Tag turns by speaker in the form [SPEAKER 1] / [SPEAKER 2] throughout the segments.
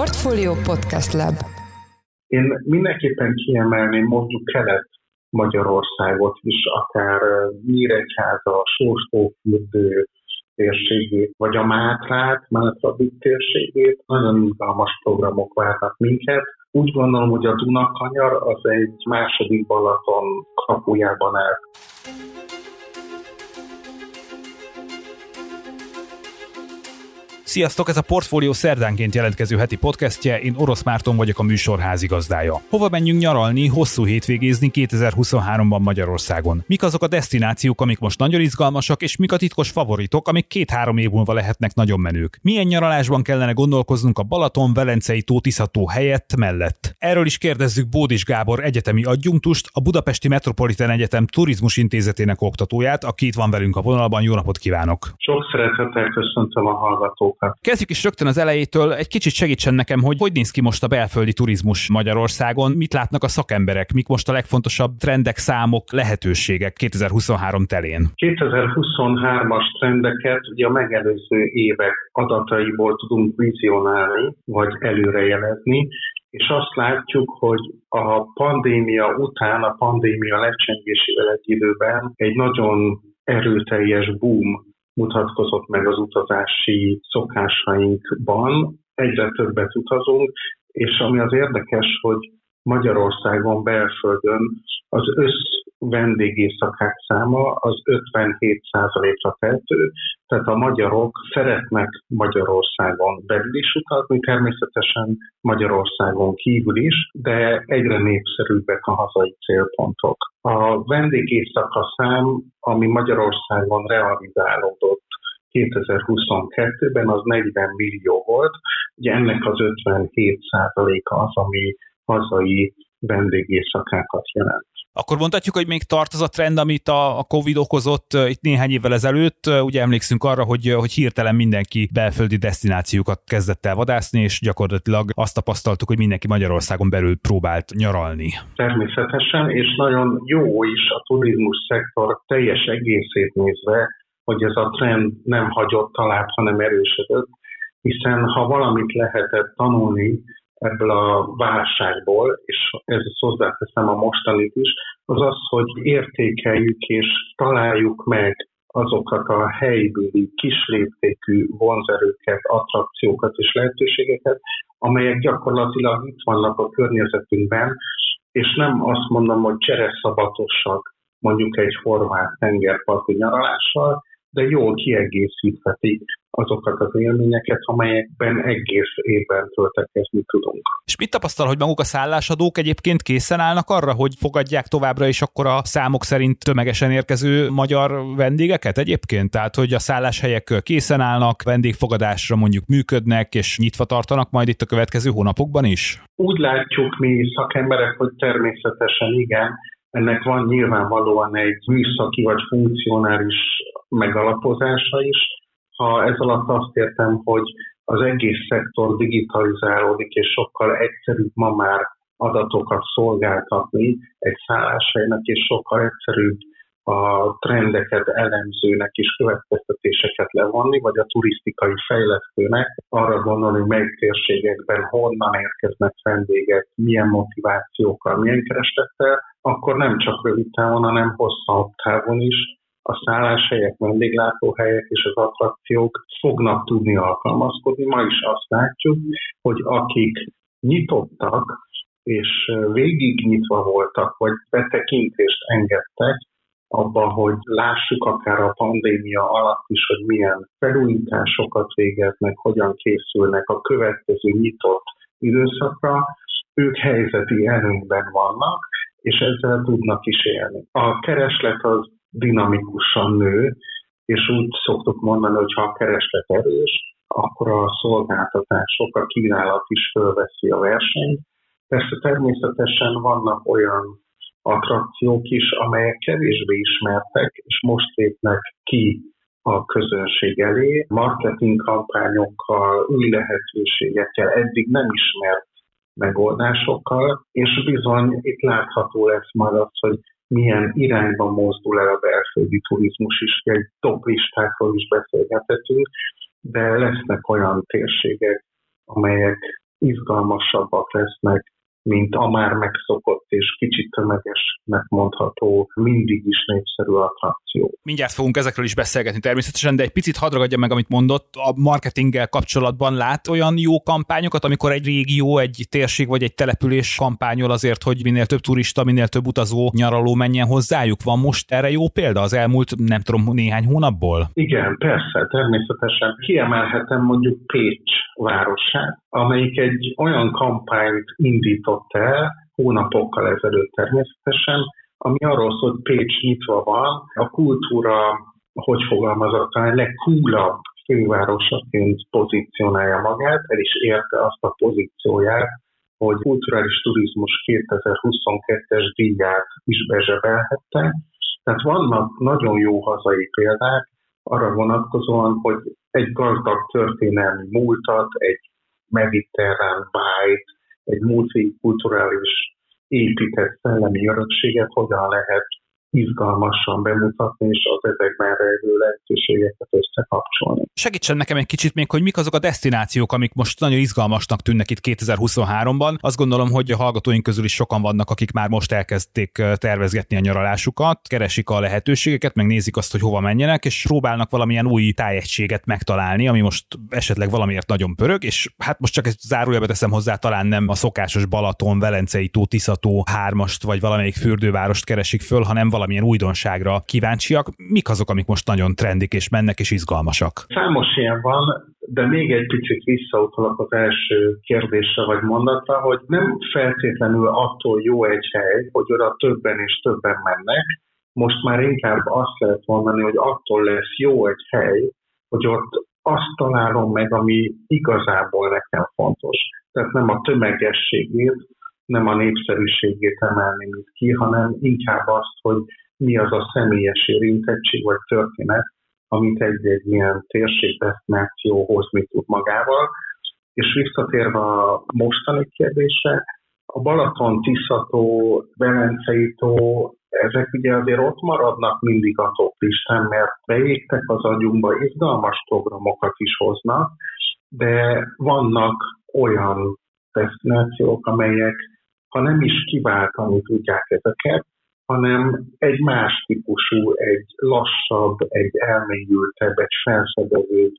[SPEAKER 1] Portfolio Podcast Lab
[SPEAKER 2] Én mindenképpen kiemelném mondjuk kelet Magyarországot is, akár Nyíregyháza, Sóstófürdő térségét, vagy a Mátrát, Mátra térségét. Nagyon izgalmas programok várnak minket. Úgy gondolom, hogy a Dunakanyar az egy második Balaton kapujában áll.
[SPEAKER 3] Sziasztok, ez a Portfólió szerdánként jelentkező heti podcastje, én Orosz Márton vagyok a műsor házigazdája. Hova menjünk nyaralni, hosszú hétvégézni 2023-ban Magyarországon? Mik azok a destinációk, amik most nagyon izgalmasak, és mik a titkos favoritok, amik két-három év múlva lehetnek nagyon menők? Milyen nyaralásban kellene gondolkoznunk a Balaton, Velencei, Tótiszató helyett mellett? Erről is kérdezzük Bódis Gábor egyetemi adjunktust, a Budapesti Metropolitan Egyetem Turizmus Intézetének oktatóját, aki itt van velünk a vonalban. Jó napot kívánok!
[SPEAKER 2] Sok szeretettel köszöntöm a hallgatókat!
[SPEAKER 3] Kezdjük is rögtön az elejétől, egy kicsit segítsen nekem, hogy hogy néz ki most a belföldi turizmus Magyarországon, mit látnak a szakemberek, mik most a legfontosabb trendek, számok, lehetőségek 2023 telén?
[SPEAKER 2] 2023-as trendeket ugye a megelőző évek adataiból tudunk vizionálni, vagy előrejelezni, és azt látjuk, hogy a pandémia után, a pandémia lecsengésével egy időben egy nagyon erőteljes boom mutatkozott meg az utazási szokásainkban. Egyre többet utazunk, és ami az érdekes, hogy Magyarországon belföldön az össz vendégészakák száma az 57%-ra tehető, tehát a magyarok szeretnek Magyarországon belül is utazni, természetesen Magyarországon kívül is, de egyre népszerűbbek a hazai célpontok. A vendégészaka szám, ami Magyarországon realizálódott 2022-ben az 40 millió volt, ugye ennek az 57%-a az, ami hazai vendégészakákat jelent.
[SPEAKER 3] Akkor mondhatjuk, hogy még tart az a trend, amit a, Covid okozott itt néhány évvel ezelőtt. Ugye emlékszünk arra, hogy, hogy hirtelen mindenki belföldi destinációkat kezdett el vadászni, és gyakorlatilag azt tapasztaltuk, hogy mindenki Magyarországon belül próbált nyaralni.
[SPEAKER 2] Természetesen, és nagyon jó is a turizmus szektor teljes egészét nézve, hogy ez a trend nem hagyott talán, hanem erősödött, hiszen ha valamit lehetett tanulni ebből a válságból, és ez hozzáteszem a mostanit is, az az, hogy értékeljük és találjuk meg azokat a helybéli kisléptékű vonzerőket, attrakciókat és lehetőségeket, amelyek gyakorlatilag itt vannak a környezetünkben, és nem azt mondom, hogy csereszabatosak mondjuk egy horvát tengerparti nyaralással, de jól kiegészítheti azokat az élményeket, amelyekben egész évben töltekezni tudunk.
[SPEAKER 3] És mit tapasztal, hogy maguk a szállásadók egyébként készen állnak arra, hogy fogadják továbbra is akkor a számok szerint tömegesen érkező magyar vendégeket egyébként? Tehát, hogy a szálláshelyek készen állnak, vendégfogadásra mondjuk működnek, és nyitva tartanak majd itt a következő hónapokban is?
[SPEAKER 2] Úgy látjuk mi szakemberek, hogy természetesen igen, ennek van nyilvánvalóan egy műszaki vagy funkcionális megalapozása is. Ha ez alatt azt értem, hogy az egész szektor digitalizálódik, és sokkal egyszerűbb ma már adatokat szolgáltatni egy szálláshelynek, és sokkal egyszerűbb a trendeket elemzőnek is következtetéseket levonni, vagy a turisztikai fejlesztőnek arra gondolni, hogy melyik térségekben honnan érkeznek vendégek, milyen motivációkkal, milyen kereslettel, akkor nem csak rövid távon, hanem hosszabb távon is a szálláshelyek, vendéglátóhelyek és az attrakciók fognak tudni alkalmazkodni. Ma is azt látjuk, hogy akik nyitottak és végig nyitva voltak, vagy betekintést engedtek abba, hogy lássuk akár a pandémia alatt is, hogy milyen felújításokat végeznek, hogyan készülnek a következő nyitott időszakra, ők helyzeti előnyben vannak, és ezzel tudnak is élni. A kereslet az dinamikusan nő, és úgy szoktuk mondani, hogy ha a kereslet erős, akkor a szolgáltatások, a kínálat is fölveszi a versenyt. Persze természetesen vannak olyan attrakciók is, amelyek kevésbé ismertek, és most lépnek ki a közönség elé, marketing kampányokkal, új lehetőségekkel, eddig nem ismert megoldásokkal, és bizony itt látható lesz majd az, hogy milyen irányban mozdul el a belföldi turizmus is, egy top listákról is beszélgethetünk, de lesznek olyan térségek, amelyek izgalmasabbak lesznek, mint a már megszokott és kicsit tömegesnek mondható, mindig is népszerű attrakció.
[SPEAKER 3] Mindjárt fogunk ezekről is beszélgetni természetesen, de egy picit hadd meg, amit mondott, a marketinggel kapcsolatban lát olyan jó kampányokat, amikor egy régió, egy térség vagy egy település kampányol azért, hogy minél több turista, minél több utazó nyaraló menjen hozzájuk. Van most erre jó példa az elmúlt, nem tudom, néhány hónapból?
[SPEAKER 2] Igen, persze, természetesen. Kiemelhetem mondjuk Pécs városát, amelyik egy olyan kampányt indított el, hónapokkal ezelőtt természetesen, ami arról szól, hogy Pécs nyitva van, a kultúra, hogy fogalmazott, a legkúlabb fővárosaként pozícionálja magát, el is érte azt a pozícióját, hogy kulturális turizmus 2022-es díját is bezsebelhette. Tehát vannak nagyon jó hazai példák arra vonatkozóan, hogy egy gazdag történelmi múltat, egy mediterrán bájt, egy multikulturális épített szellemi örökséget hogyan lehet izgalmasan bemutatni, és az ezekben rejlő lehetőségeket összekapcsolni.
[SPEAKER 3] Segítsen nekem egy kicsit még, hogy mik azok a destinációk, amik most nagyon izgalmasnak tűnnek itt 2023-ban. Azt gondolom, hogy a hallgatóink közül is sokan vannak, akik már most elkezdték tervezgetni a nyaralásukat, keresik a lehetőségeket, megnézik azt, hogy hova menjenek, és próbálnak valamilyen új tájegységet megtalálni, ami most esetleg valamiért nagyon pörög, és hát most csak ezt zárójelbe teszem hozzá, talán nem a szokásos Balaton, Velencei tó, Tiszató hármast, vagy valamelyik fürdővárost keresik föl, hanem valami valamilyen újdonságra kíváncsiak. Mik azok, amik most nagyon trendik és mennek és izgalmasak?
[SPEAKER 2] Számos ilyen van, de még egy picit visszautalok az első kérdésre vagy mondatra, hogy nem feltétlenül attól jó egy hely, hogy oda többen és többen mennek, most már inkább azt lehet mondani, hogy attól lesz jó egy hely, hogy ott azt találom meg, ami igazából nekem fontos. Tehát nem a tömegességét, nem a népszerűségét emelni mit ki, hanem inkább azt, hogy mi az a személyes érintettség vagy történet, amit egy-egy ilyen térségdestináció hozni tud magával. És visszatérve a mostani kérdésre, a Balaton, Tiszató, Velencei tó, ezek ugye azért ott maradnak mindig a top listán, mert beégtek az agyunkba, izgalmas programokat is hoznak, de vannak olyan destinációk, amelyek ha nem is kiváltani tudják ezeket, hanem egy más típusú, egy lassabb, egy elmélyültebb, egy felfedező,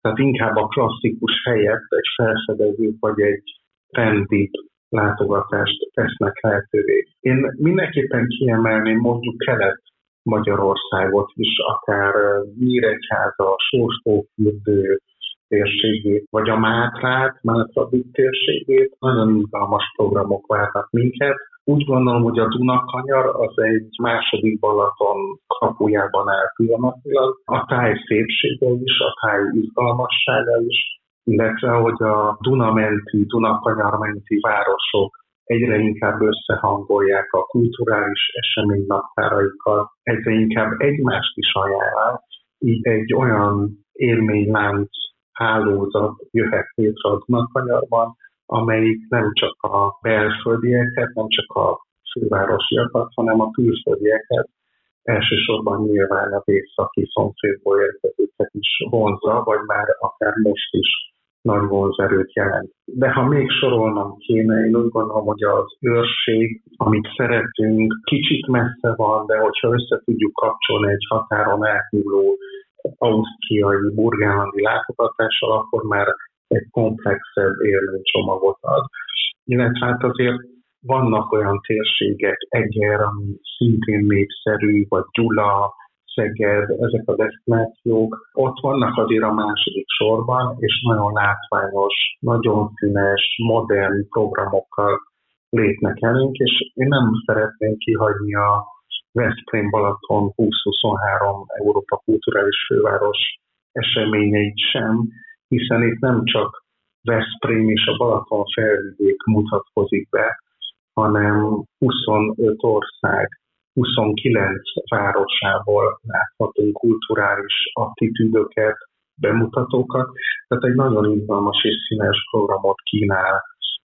[SPEAKER 2] tehát inkább a klasszikus helyett egy felfedező vagy egy trendi látogatást tesznek lehetővé. Én mindenképpen kiemelném mondjuk kelet Magyarországot is, akár Nyíregyháza, Sóstófürdő, térségét, vagy a Mátrát, Mátrabik térségét. Nagyon izgalmas programok várnak minket. Úgy gondolom, hogy a Dunakanyar az egy második Balaton kapujában áll pillanatilag. A táj szépsége is, a táj izgalmassága is, illetve hogy a Dunamenti, Dunakanyarmenti városok egyre inkább összehangolják a kulturális eseménynaptáraikkal, egyre inkább egymást is ajánlják, így egy olyan élménylánc hálózat jöhet létre a Dunakanyarban, amelyik nem csak a belföldieket, nem csak a fővárosiakat, hanem a külföldieket, elsősorban nyilván a északi szomszédból érkezőket is vonza, vagy már akár most is nagy vonzerőt jelent. De ha még sorolnom kéne, én úgy gondolom, hogy az őrség, amit szeretünk, kicsit messze van, de hogyha össze tudjuk kapcsolni egy határon átnyúló ausztriai, burgálandi látogatással, akkor már egy komplexebb élménycsomagot ad. Illetve hát azért vannak olyan térségek, Eger, ami szintén népszerű, vagy Gyula, Szeged, ezek a destinációk, ott vannak azért a második sorban, és nagyon látványos, nagyon színes, modern programokkal lépnek elénk, és én nem szeretném kihagyni a Veszprém Balaton 2023 Európa Kulturális Főváros eseményeit sem, hiszen itt nem csak Veszprém és a Balaton felvidék mutatkozik be, hanem 25 ország, 29 városából láthatunk kulturális attitűdöket, bemutatókat, tehát egy nagyon izgalmas és színes programot kínál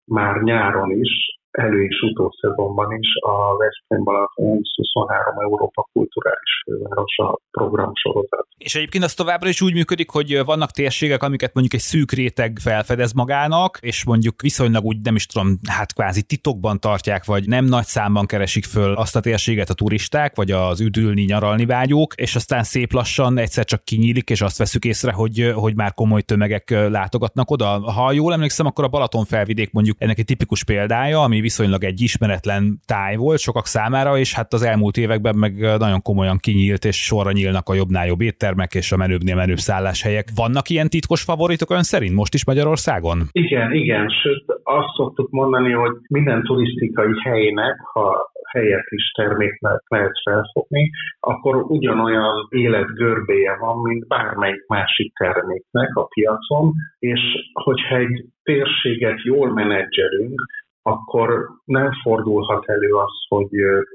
[SPEAKER 2] már nyáron is, elő- és utószezonban is a Veszprém Balaton 23 Európa kulturális fővárosa program sorozat.
[SPEAKER 3] És egyébként az továbbra is úgy működik, hogy vannak térségek, amiket mondjuk egy szűk réteg felfedez magának, és mondjuk viszonylag úgy nem is tudom, hát kvázi titokban tartják, vagy nem nagy számban keresik föl azt a térséget a turisták, vagy az üdülni, nyaralni vágyók, és aztán szép lassan egyszer csak kinyílik, és azt veszük észre, hogy, hogy már komoly tömegek látogatnak oda. Ha jól emlékszem, akkor a Balaton felvidék mondjuk ennek egy tipikus példája, ami viszonylag egy ismeretlen táj volt sokak számára, és hát az elmúlt években meg nagyon komolyan kinyílt, és sorra nyílnak a jobbnál jobb éttermek és a menőbbnél menőbb szálláshelyek. Vannak ilyen titkos favoritok ön szerint most is Magyarországon?
[SPEAKER 2] Igen, igen, sőt azt szoktuk mondani, hogy minden turisztikai helynek, ha helyet is terméknek lehet felfogni, akkor ugyanolyan életgörbéje van, mint bármelyik másik terméknek a piacon, és hogyha egy térséget jól menedzselünk, akkor nem fordulhat elő az, hogy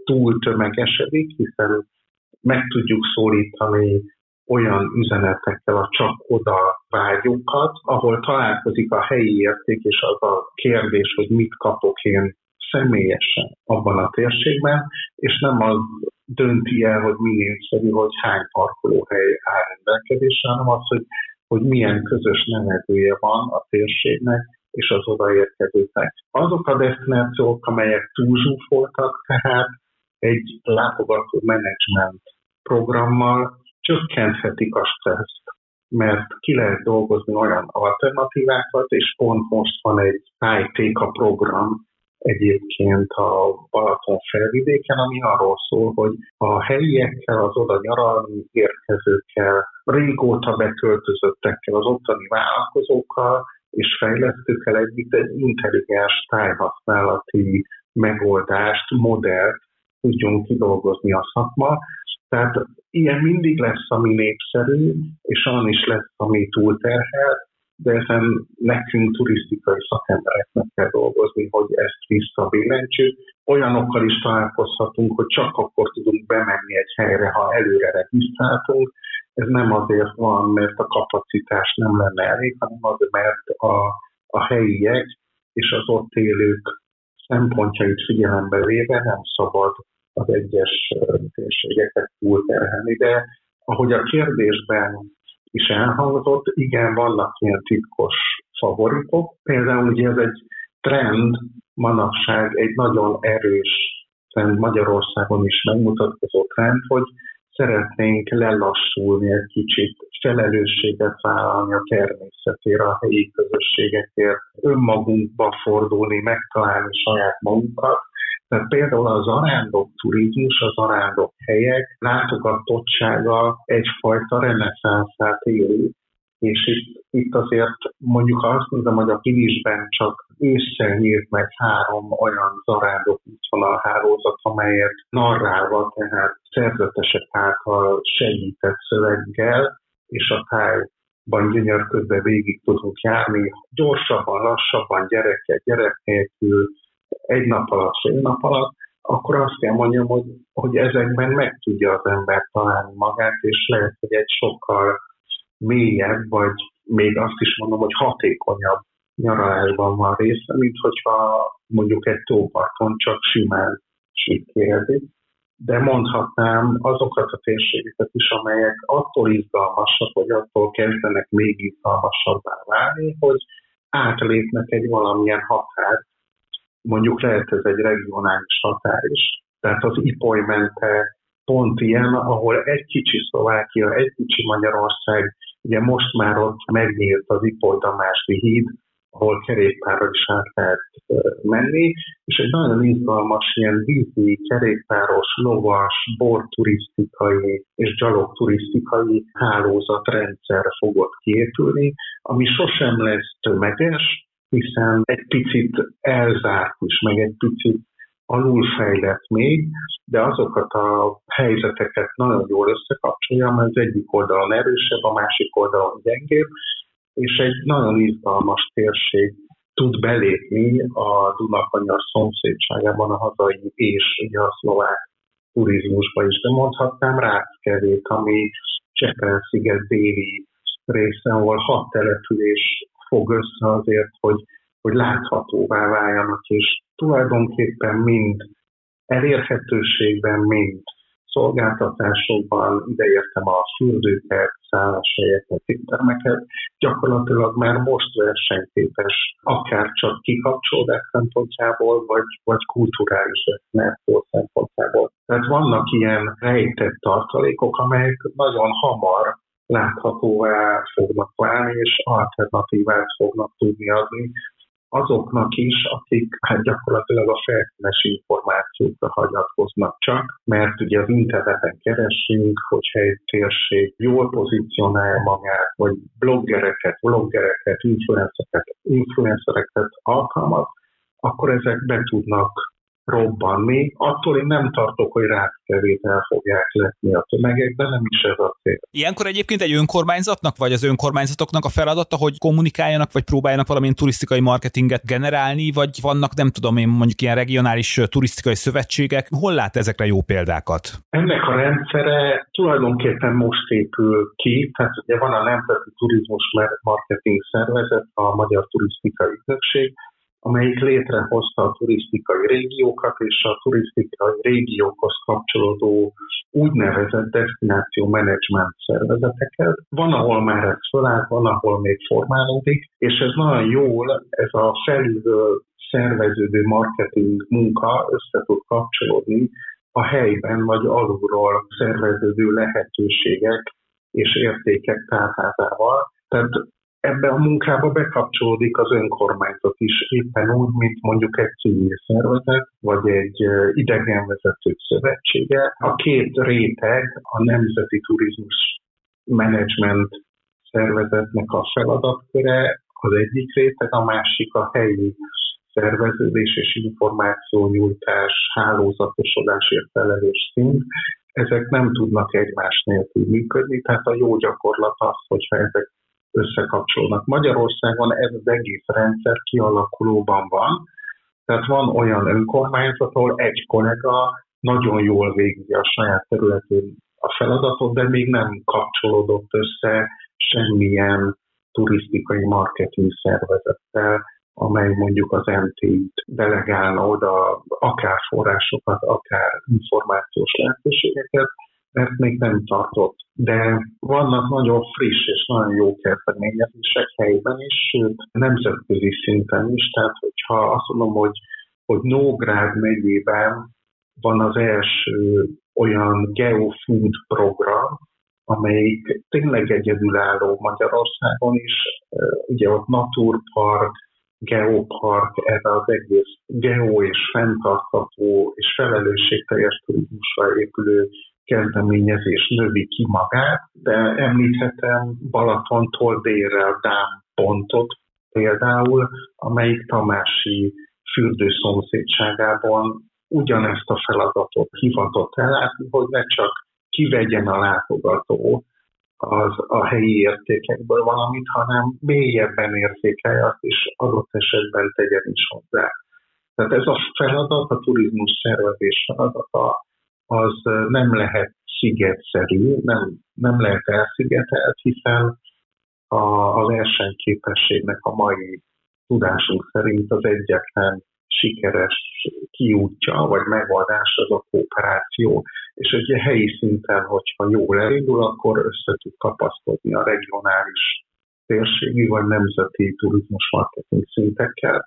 [SPEAKER 2] túl tömegesedik, hiszen meg tudjuk szólítani olyan üzenetekkel a csak oda vágyókat, ahol találkozik a helyi érték és az a kérdés, hogy mit kapok én személyesen abban a térségben, és nem az dönti el, hogy mi népszerű, hogy hány parkolóhely áll rendelkezésre, hanem az, hogy, hogy milyen közös nevezője van a térségnek, és az odaérkezőknek. Azok a destinációk, amelyek túlzsúfoltak, tehát egy látogató menedzsment programmal csökkenthetik a stresszt, mert ki lehet dolgozni olyan alternatívákat, és pont most van egy tájtéka program egyébként a Balaton felvidéken, ami arról szól, hogy a helyiekkel, az oda nyaralni érkezőkkel, régóta beköltözöttekkel, az ottani vállalkozókkal és fejlesztőkkel együtt egy intelligens tájhasználati megoldást, modellt tudjunk kidolgozni a szakma. Tehát ilyen mindig lesz, ami népszerű, és olyan is lesz, ami túlterhelt, de ezen nekünk turisztikai szakembereknek kell dolgozni, hogy ezt visszabillentsük. Olyanokkal is találkozhatunk, hogy csak akkor tudunk bemenni egy helyre, ha előre regisztráltunk. Ez nem azért van, mert a kapacitás nem lenne elég, hanem azért, mert a, a helyiek és az ott élők szempontjait figyelembe véve nem szabad az egyes térségeket túlterhelni. De ahogy a kérdésben is elhangzott, igen, vannak ilyen titkos favoritok. Például ugye ez egy trend, manapság egy nagyon erős trend Magyarországon is megmutatkozó trend, hogy szeretnénk lelassulni egy kicsit, felelősséget vállalni a természetére, a helyi közösségekért, önmagunkba fordulni, megtalálni saját magunkat, tehát például az arándok turizmus, az arándok helyek látogatottsága egyfajta reneszánszát éli. És itt, itt azért mondjuk azt mondom, hogy a Pilisben csak észre nyílt meg három olyan zarándok útvonal hálózat, amelyet narrálva, tehát szerzetesek által segített szöveggel, és a tájban gyönyörködve végig tudunk járni, gyorsabban, lassabban, gyerekek, gyerek nélkül, egy nap alatt, fél nap alatt, akkor azt kell mondjam, hogy, hogy ezekben meg tudja az ember találni magát, és lehet, hogy egy sokkal mélyebb, vagy még azt is mondom, hogy hatékonyabb nyaralásban van része, mint hogyha mondjuk egy tóparton csak simán sikérzik. De mondhatnám azokat a térségeket is, amelyek attól izgalmasak, vagy attól kezdenek még izgalmasabbá válni, hogy átlépnek egy valamilyen határt, mondjuk lehet ez egy regionális határ is. Tehát az Ipoly mente pont ilyen, ahol egy kicsi Szlovákia, egy kicsi Magyarország, ugye most már ott megnyílt az Ipoly Damási híd, ahol kerékpárral is át lehet menni, és egy nagyon izgalmas ilyen vízi, kerékpáros, lovas, borturisztikai és gyalogturisztikai hálózatrendszer fogott kiépülni, ami sosem lesz tömeges, hiszen egy picit elzárt is, meg egy picit alulfejlett még, de azokat a helyzeteket nagyon jól összekapcsolja, mert az egyik oldalon erősebb, a másik oldalon gyengébb, és egy nagyon izgalmas térség tud belépni a Dunakanyar szomszédságában a hazai és ugye a szlovák turizmusba is, de mondhatnám Ráckevét, ami Csepel-sziget déli része, ahol hat település fog össze azért, hogy hogy láthatóvá váljanak, és tulajdonképpen mind elérhetőségben, mind szolgáltatásokban, ideértem a fürdőket, szálláshelyeket, éttermeket, gyakorlatilag már most versenyképes, akár csak kikapcsolódás szempontjából, vagy, vagy kulturális eszmertól szempontjából. Tehát vannak ilyen rejtett tartalékok, amelyek nagyon hamar láthatóvá fognak válni, és alternatívát fognak tudni adni azoknak is, akik hát gyakorlatilag a felszínes információkra hagyatkoznak csak, mert ugye az interneten keresünk, hogyha egy térség jól pozícionálja magát, vagy bloggereket, bloggereket, influencereket, influencereket alkalmaz, akkor ezek be tudnak robbanni. Attól én nem tartok, hogy rászkevét el fogják letni a tömegek, de nem is ez a cél.
[SPEAKER 3] Ilyenkor egyébként egy önkormányzatnak, vagy az önkormányzatoknak a feladata, hogy kommunikáljanak, vagy próbáljanak valamilyen turisztikai marketinget generálni, vagy vannak, nem tudom én, mondjuk ilyen regionális turisztikai szövetségek. Hol lát ezekre jó példákat?
[SPEAKER 2] Ennek a rendszere tulajdonképpen most épül ki, tehát ugye van a Nemzeti Turizmus Marketing Szervezet, a Magyar Turisztikai Ügynökség, amelyik létrehozta a turisztikai régiókat és a turisztikai régiókhoz kapcsolódó úgynevezett destináció menedzsment szervezeteket. Van, ahol már ez felállt, van, ahol még formálódik, és ez nagyon jól, ez a felülről szerveződő marketing munka össze tud kapcsolódni a helyben vagy alulról szerveződő lehetőségek és értékek tárházával. Tehát ebbe a munkába bekapcsolódik az önkormányzat is, éppen úgy, mint mondjuk egy civil szervezet, vagy egy idegenvezető szövetsége. A két réteg a Nemzeti Turizmus Management szervezetnek a feladatköre, az egyik réteg, a másik a helyi szerveződés és információnyújtás, hálózatosodásért felelős szint, ezek nem tudnak egymás nélkül működni, tehát a jó gyakorlat az, hogyha ezek összekapcsolódnak. Magyarországon ez az egész rendszer kialakulóban van, tehát van olyan önkormányzat, ahol egy kollega nagyon jól végzi a saját területén a feladatot, de még nem kapcsolódott össze semmilyen turisztikai marketing szervezettel, amely mondjuk az MT-t delegálna oda akár forrásokat, akár információs lehetőségeket, mert még nem tartott. De vannak nagyon friss és nagyon jó kezdeményezések helyben is, sőt nemzetközi szinten is. Tehát, hogyha azt mondom, hogy, hogy Nógrád megyében van az első olyan geofood program, amelyik tényleg egyedülálló Magyarországon is. Ugye ott Naturpark, Geopark, ez az egész geo és fenntartható és felelősségteljes turizmusra épülő kezdeményezés növi ki magát, de említhetem Balatontól délre Dám pontot például, amelyik Tamási fürdő szomszédságában ugyanezt a feladatot hivatott ellátni, hogy ne csak kivegyen a látogató az a helyi értékekből valamit, hanem mélyebben értékelje azt, és adott esetben tegyen is hozzá. Tehát ez a feladat, a turizmus szervezés feladata az nem lehet szigetszerű, nem, nem lehet elszigetelt, hiszen a, a versenyképességnek a mai tudásunk szerint az egyetlen sikeres kiútja vagy megoldás az a kooperáció, és egy helyi szinten, hogyha jól elindul, akkor össze tud kapaszkodni a regionális térségi vagy nemzeti turizmus marketing szintekkel.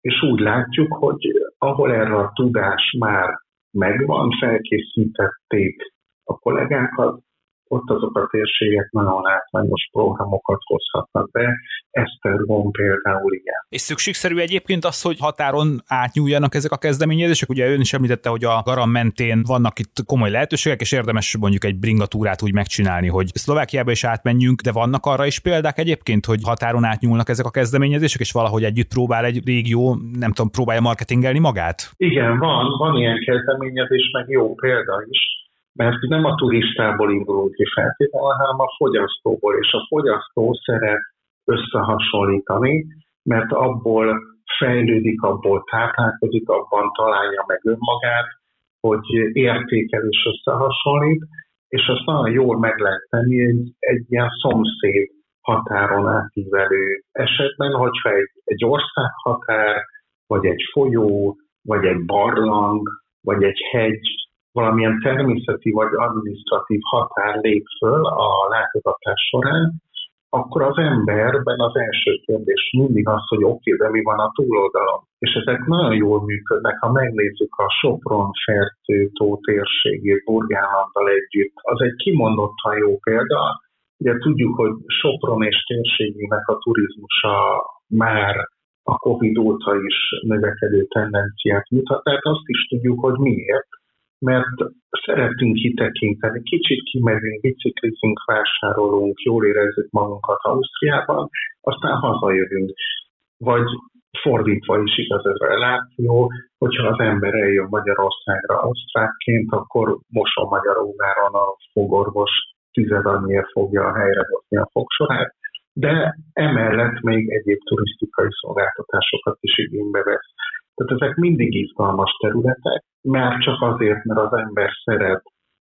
[SPEAKER 2] És úgy látjuk, hogy ahol erre a tudás már megvan, felkészítették a kollégákat, ott azok a térségek nagyon látványos programokat hozhatnak be. Esztergom például igen.
[SPEAKER 3] És szükségszerű egyébként az, hogy határon átnyúljanak ezek a kezdeményezések? Ugye ön is említette, hogy a Garam mentén vannak itt komoly lehetőségek, és érdemes mondjuk egy bringatúrát úgy megcsinálni, hogy Szlovákiába is átmenjünk, de vannak arra is példák egyébként, hogy határon átnyúlnak ezek a kezdeményezések, és valahogy együtt próbál egy régió, nem tudom, próbálja marketingelni magát?
[SPEAKER 2] Igen, van, van ilyen kezdeményezés, meg jó példa is mert nem a turistából indulunk ki feltétlenül, hanem a fogyasztóból, és a fogyasztó szeret összehasonlítani, mert abból fejlődik, abból táplálkozik, abban találja meg önmagát, hogy értékel és összehasonlít, és azt nagyon jól meg lehet tenni egy, egy ilyen szomszéd határon átívelő esetben, hogyha egy, egy országhatár, vagy egy folyó, vagy egy barlang, vagy egy hegy, valamilyen természeti vagy administratív határ lép föl a látogatás során, akkor az emberben az első kérdés mindig az, hogy oké, okay, de mi van a túloldalon. És ezek nagyon jól működnek, ha megnézzük a Sopron Fertőtó térségét Burgállanddal együtt. Az egy kimondottan jó példa. Ugye tudjuk, hogy Sopron és térségének a turizmusa már a Covid óta is növekedő tendenciát mutat, tehát azt is tudjuk, hogy miért mert szeretünk kitekinteni, kicsit kimegyünk, biciklizünk, vásárolunk, jól érezzük magunkat Ausztriában, aztán hazajövünk. Vagy fordítva is igaz ez a reláció, hogyha az ember eljön Magyarországra osztrákként, akkor moson Magyaróváron a fogorvos tized annyiért fogja a helyre a fogsorát, de emellett még egyéb turisztikai szolgáltatásokat is igénybe vesz. Tehát ezek mindig izgalmas területek, már csak azért, mert az ember szeret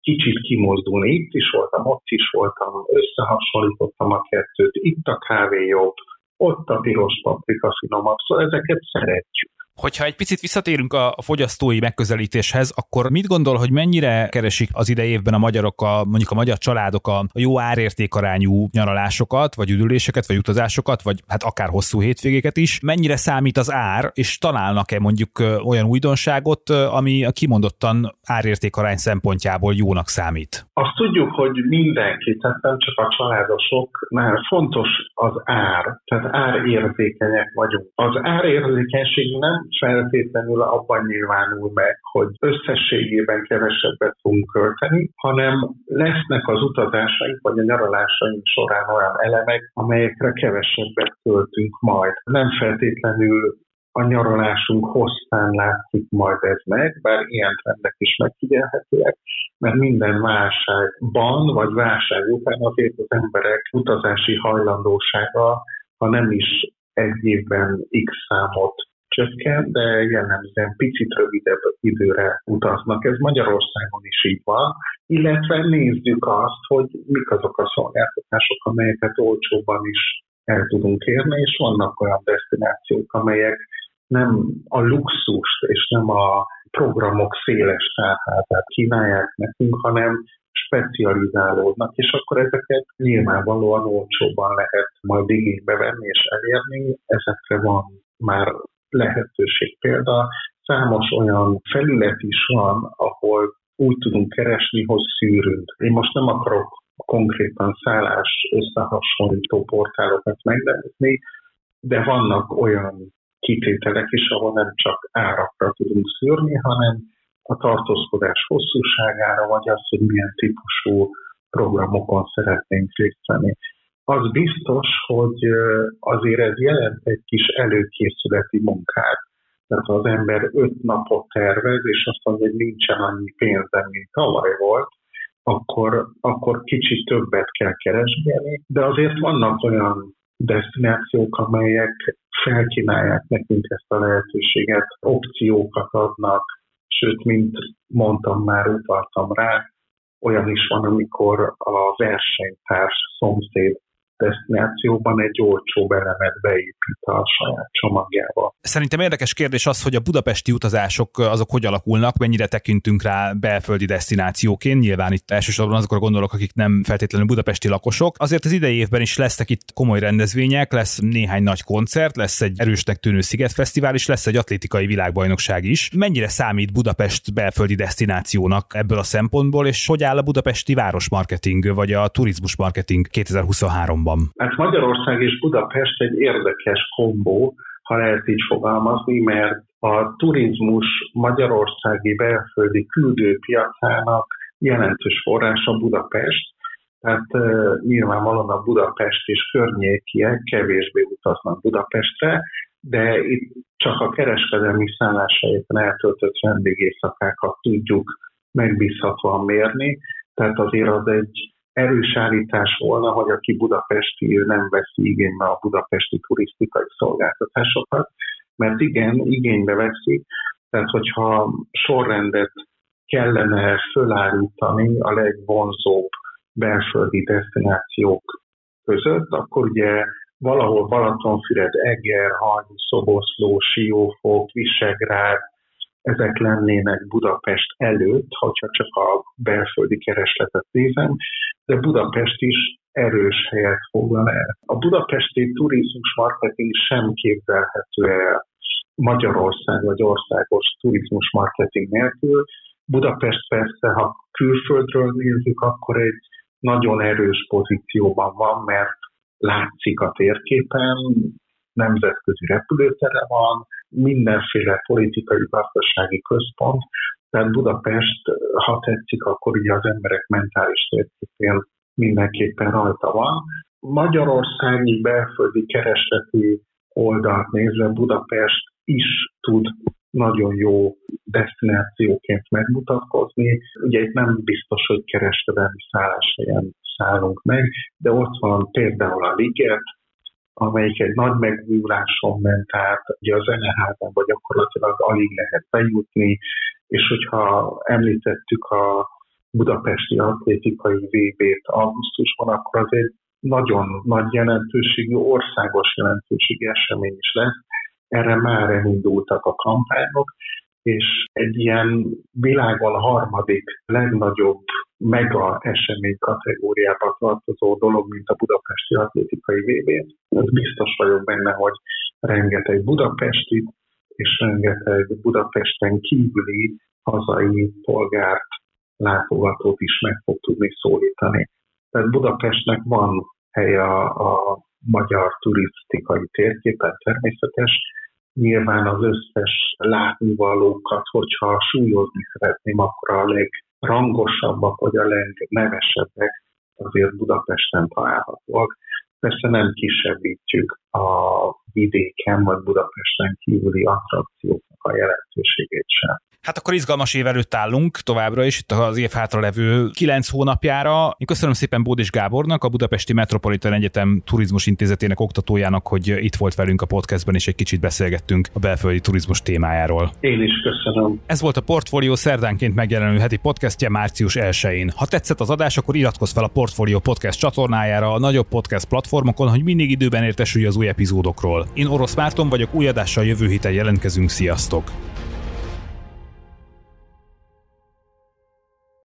[SPEAKER 2] kicsit kimozdulni. Itt is voltam, ott is voltam, összehasonlítottam a kettőt, itt a kávé jobb, ott a piros paprika finomabb, szóval ezeket szeretjük.
[SPEAKER 3] Hogyha egy picit visszatérünk a fogyasztói megközelítéshez, akkor mit gondol, hogy mennyire keresik az idei a magyarok, a, mondjuk a magyar családok a, jó árértékarányú nyaralásokat, vagy üdüléseket, vagy utazásokat, vagy hát akár hosszú hétvégéket is? Mennyire számít az ár, és találnak-e mondjuk olyan újdonságot, ami a kimondottan árértékarány szempontjából jónak számít?
[SPEAKER 2] Azt tudjuk, hogy mindenki, tehát nem csak a családosoknál fontos az ár, tehát árérzékenyek vagyunk. Az árérzékenység nem feltétlenül abban nyilvánul meg, hogy összességében kevesebbet fogunk költeni, hanem lesznek az utazásaink vagy a nyaralásaink során olyan elemek, amelyekre kevesebbet költünk majd. Nem feltétlenül a nyaralásunk hosszán látszik majd ez meg, bár ilyen trendek is megfigyelhetőek, mert minden válságban vagy válság után azért az emberek utazási hajlandósága, ha nem is egy évben x számot csökken, de jellemzően picit rövidebb időre utaznak. Ez Magyarországon is így van, illetve nézzük azt, hogy mik azok a szolgáltatások, amelyeket olcsóban is el tudunk érni, és vannak olyan destinációk, amelyek nem a luxust és nem a programok széles tárházát kínálják nekünk, hanem specializálódnak, és akkor ezeket nyilvánvalóan olcsóban lehet majd igénybe venni és elérni. Ezekre van már lehetőség. Például számos olyan felület is van, ahol úgy tudunk keresni, hogy szűrünk. Én most nem akarok konkrétan szállás összehasonlító portálokat megnevezni, de vannak olyan kitételek is, ahol nem csak árakra tudunk szűrni, hanem a tartózkodás hosszúságára, vagy az, hogy milyen típusú programokon szeretnénk részt venni az biztos, hogy azért ez jelent egy kis előkészületi munkát. Tehát az ember öt napot tervez, és azt mondja, hogy nincsen annyi pénzem, mint tavaly volt, akkor, akkor kicsit többet kell keresgélni, de azért vannak olyan destinációk, amelyek felkínálják nekünk ezt a lehetőséget, opciókat adnak, sőt, mint mondtam már, utaltam rá, olyan is van, amikor a versenytárs szomszéd destinációban egy olcsó elemet beépít a saját csomagjába.
[SPEAKER 3] Szerintem érdekes kérdés az, hogy a budapesti utazások azok hogy alakulnak, mennyire tekintünk rá belföldi destinációként. Nyilván itt elsősorban azokra gondolok, akik nem feltétlenül budapesti lakosok. Azért az idei évben is lesznek itt komoly rendezvények, lesz néhány nagy koncert, lesz egy erősnek tűnő Szigetfesztivál, és lesz egy atlétikai világbajnokság is. Mennyire számít Budapest belföldi destinációnak ebből a szempontból, és hogy áll a budapesti városmarketing vagy a turizmus marketing 2023 Magyarországban?
[SPEAKER 2] Hát Magyarország és Budapest egy érdekes kombó, ha lehet így fogalmazni, mert a turizmus magyarországi belföldi küldőpiacának jelentős forrása Budapest, tehát uh, nyilvánvalóan a Budapest és környékiek kevésbé utaznak Budapestre, de itt csak a kereskedelmi szálláshelyeken eltöltött vendégészakákat tudjuk megbízhatóan mérni, tehát azért az egy erős állítás volna, hogy aki budapesti, ő nem veszi igénybe a budapesti turisztikai szolgáltatásokat, mert igen, igénybe veszi, tehát hogyha sorrendet kellene fölállítani a legvonzóbb belföldi destinációk között, akkor ugye valahol Balatonfüred, Eger, Hajni, Szoboszló, Siófok, Visegrád, ezek lennének Budapest előtt, ha csak a belföldi keresletet nézem, de Budapest is erős helyet foglal el. A budapesti turizmus marketing sem képzelhető el Magyarország vagy országos turizmus marketing nélkül. Budapest persze, ha külföldről nézzük, akkor egy nagyon erős pozícióban van, mert látszik a térképen, nemzetközi repülőtere van, mindenféle politikai, gazdasági központ, tehát Budapest, ha tetszik, akkor ugye az emberek mentális térképén mindenképpen rajta van. Magyarországi belföldi keresleti oldalt nézve Budapest is tud nagyon jó destinációként megmutatkozni. Ugye itt nem biztos, hogy kereskedelmi szálláshelyen szállunk meg, de ott van például a Liget, amelyik egy nagy megújuláson ment át, ugye a zeneházban vagy gyakorlatilag alig lehet bejutni, és hogyha említettük a budapesti atlétikai VB-t augusztusban, akkor az egy nagyon nagy jelentőségű, országos jelentőségű esemény is lesz. Erre már elindultak a kampányok, és egy ilyen világon harmadik legnagyobb mega esemény kategóriába tartozó dolog, mint a budapesti atlétikai VB. Ez biztos vagyok benne, hogy rengeteg budapesti és rengeteg Budapesten kívüli hazai polgárt, látogatót is meg fog tudni szólítani. Tehát Budapestnek van helye a, a magyar turisztikai térképen természetes, nyilván az összes látnivalókat, hogyha súlyozni szeretném, akkor a legrangosabbak vagy a legnevesebbek azért Budapesten találhatóak. Persze nem kisebbítjük a vidéken vagy Budapesten kívüli attrakcióknak a jelentőségét sem.
[SPEAKER 3] Hát akkor izgalmas év előtt állunk továbbra is, itt az év hátra levő kilenc hónapjára. Én köszönöm szépen Bódis Gábornak, a Budapesti Metropolitan Egyetem Turizmus Intézetének oktatójának, hogy itt volt velünk a podcastben, és egy kicsit beszélgettünk a belföldi turizmus témájáról.
[SPEAKER 2] Én is köszönöm.
[SPEAKER 3] Ez volt a Portfolio szerdánként megjelenő heti podcastje március 1-én. Ha tetszett az adás, akkor iratkozz fel a Portfolio podcast csatornájára a nagyobb podcast platformokon, hogy mindig időben értesülj az új epizódokról. Én Orosz Márton vagyok, új adással jövő héten jelentkezünk, sziasztok!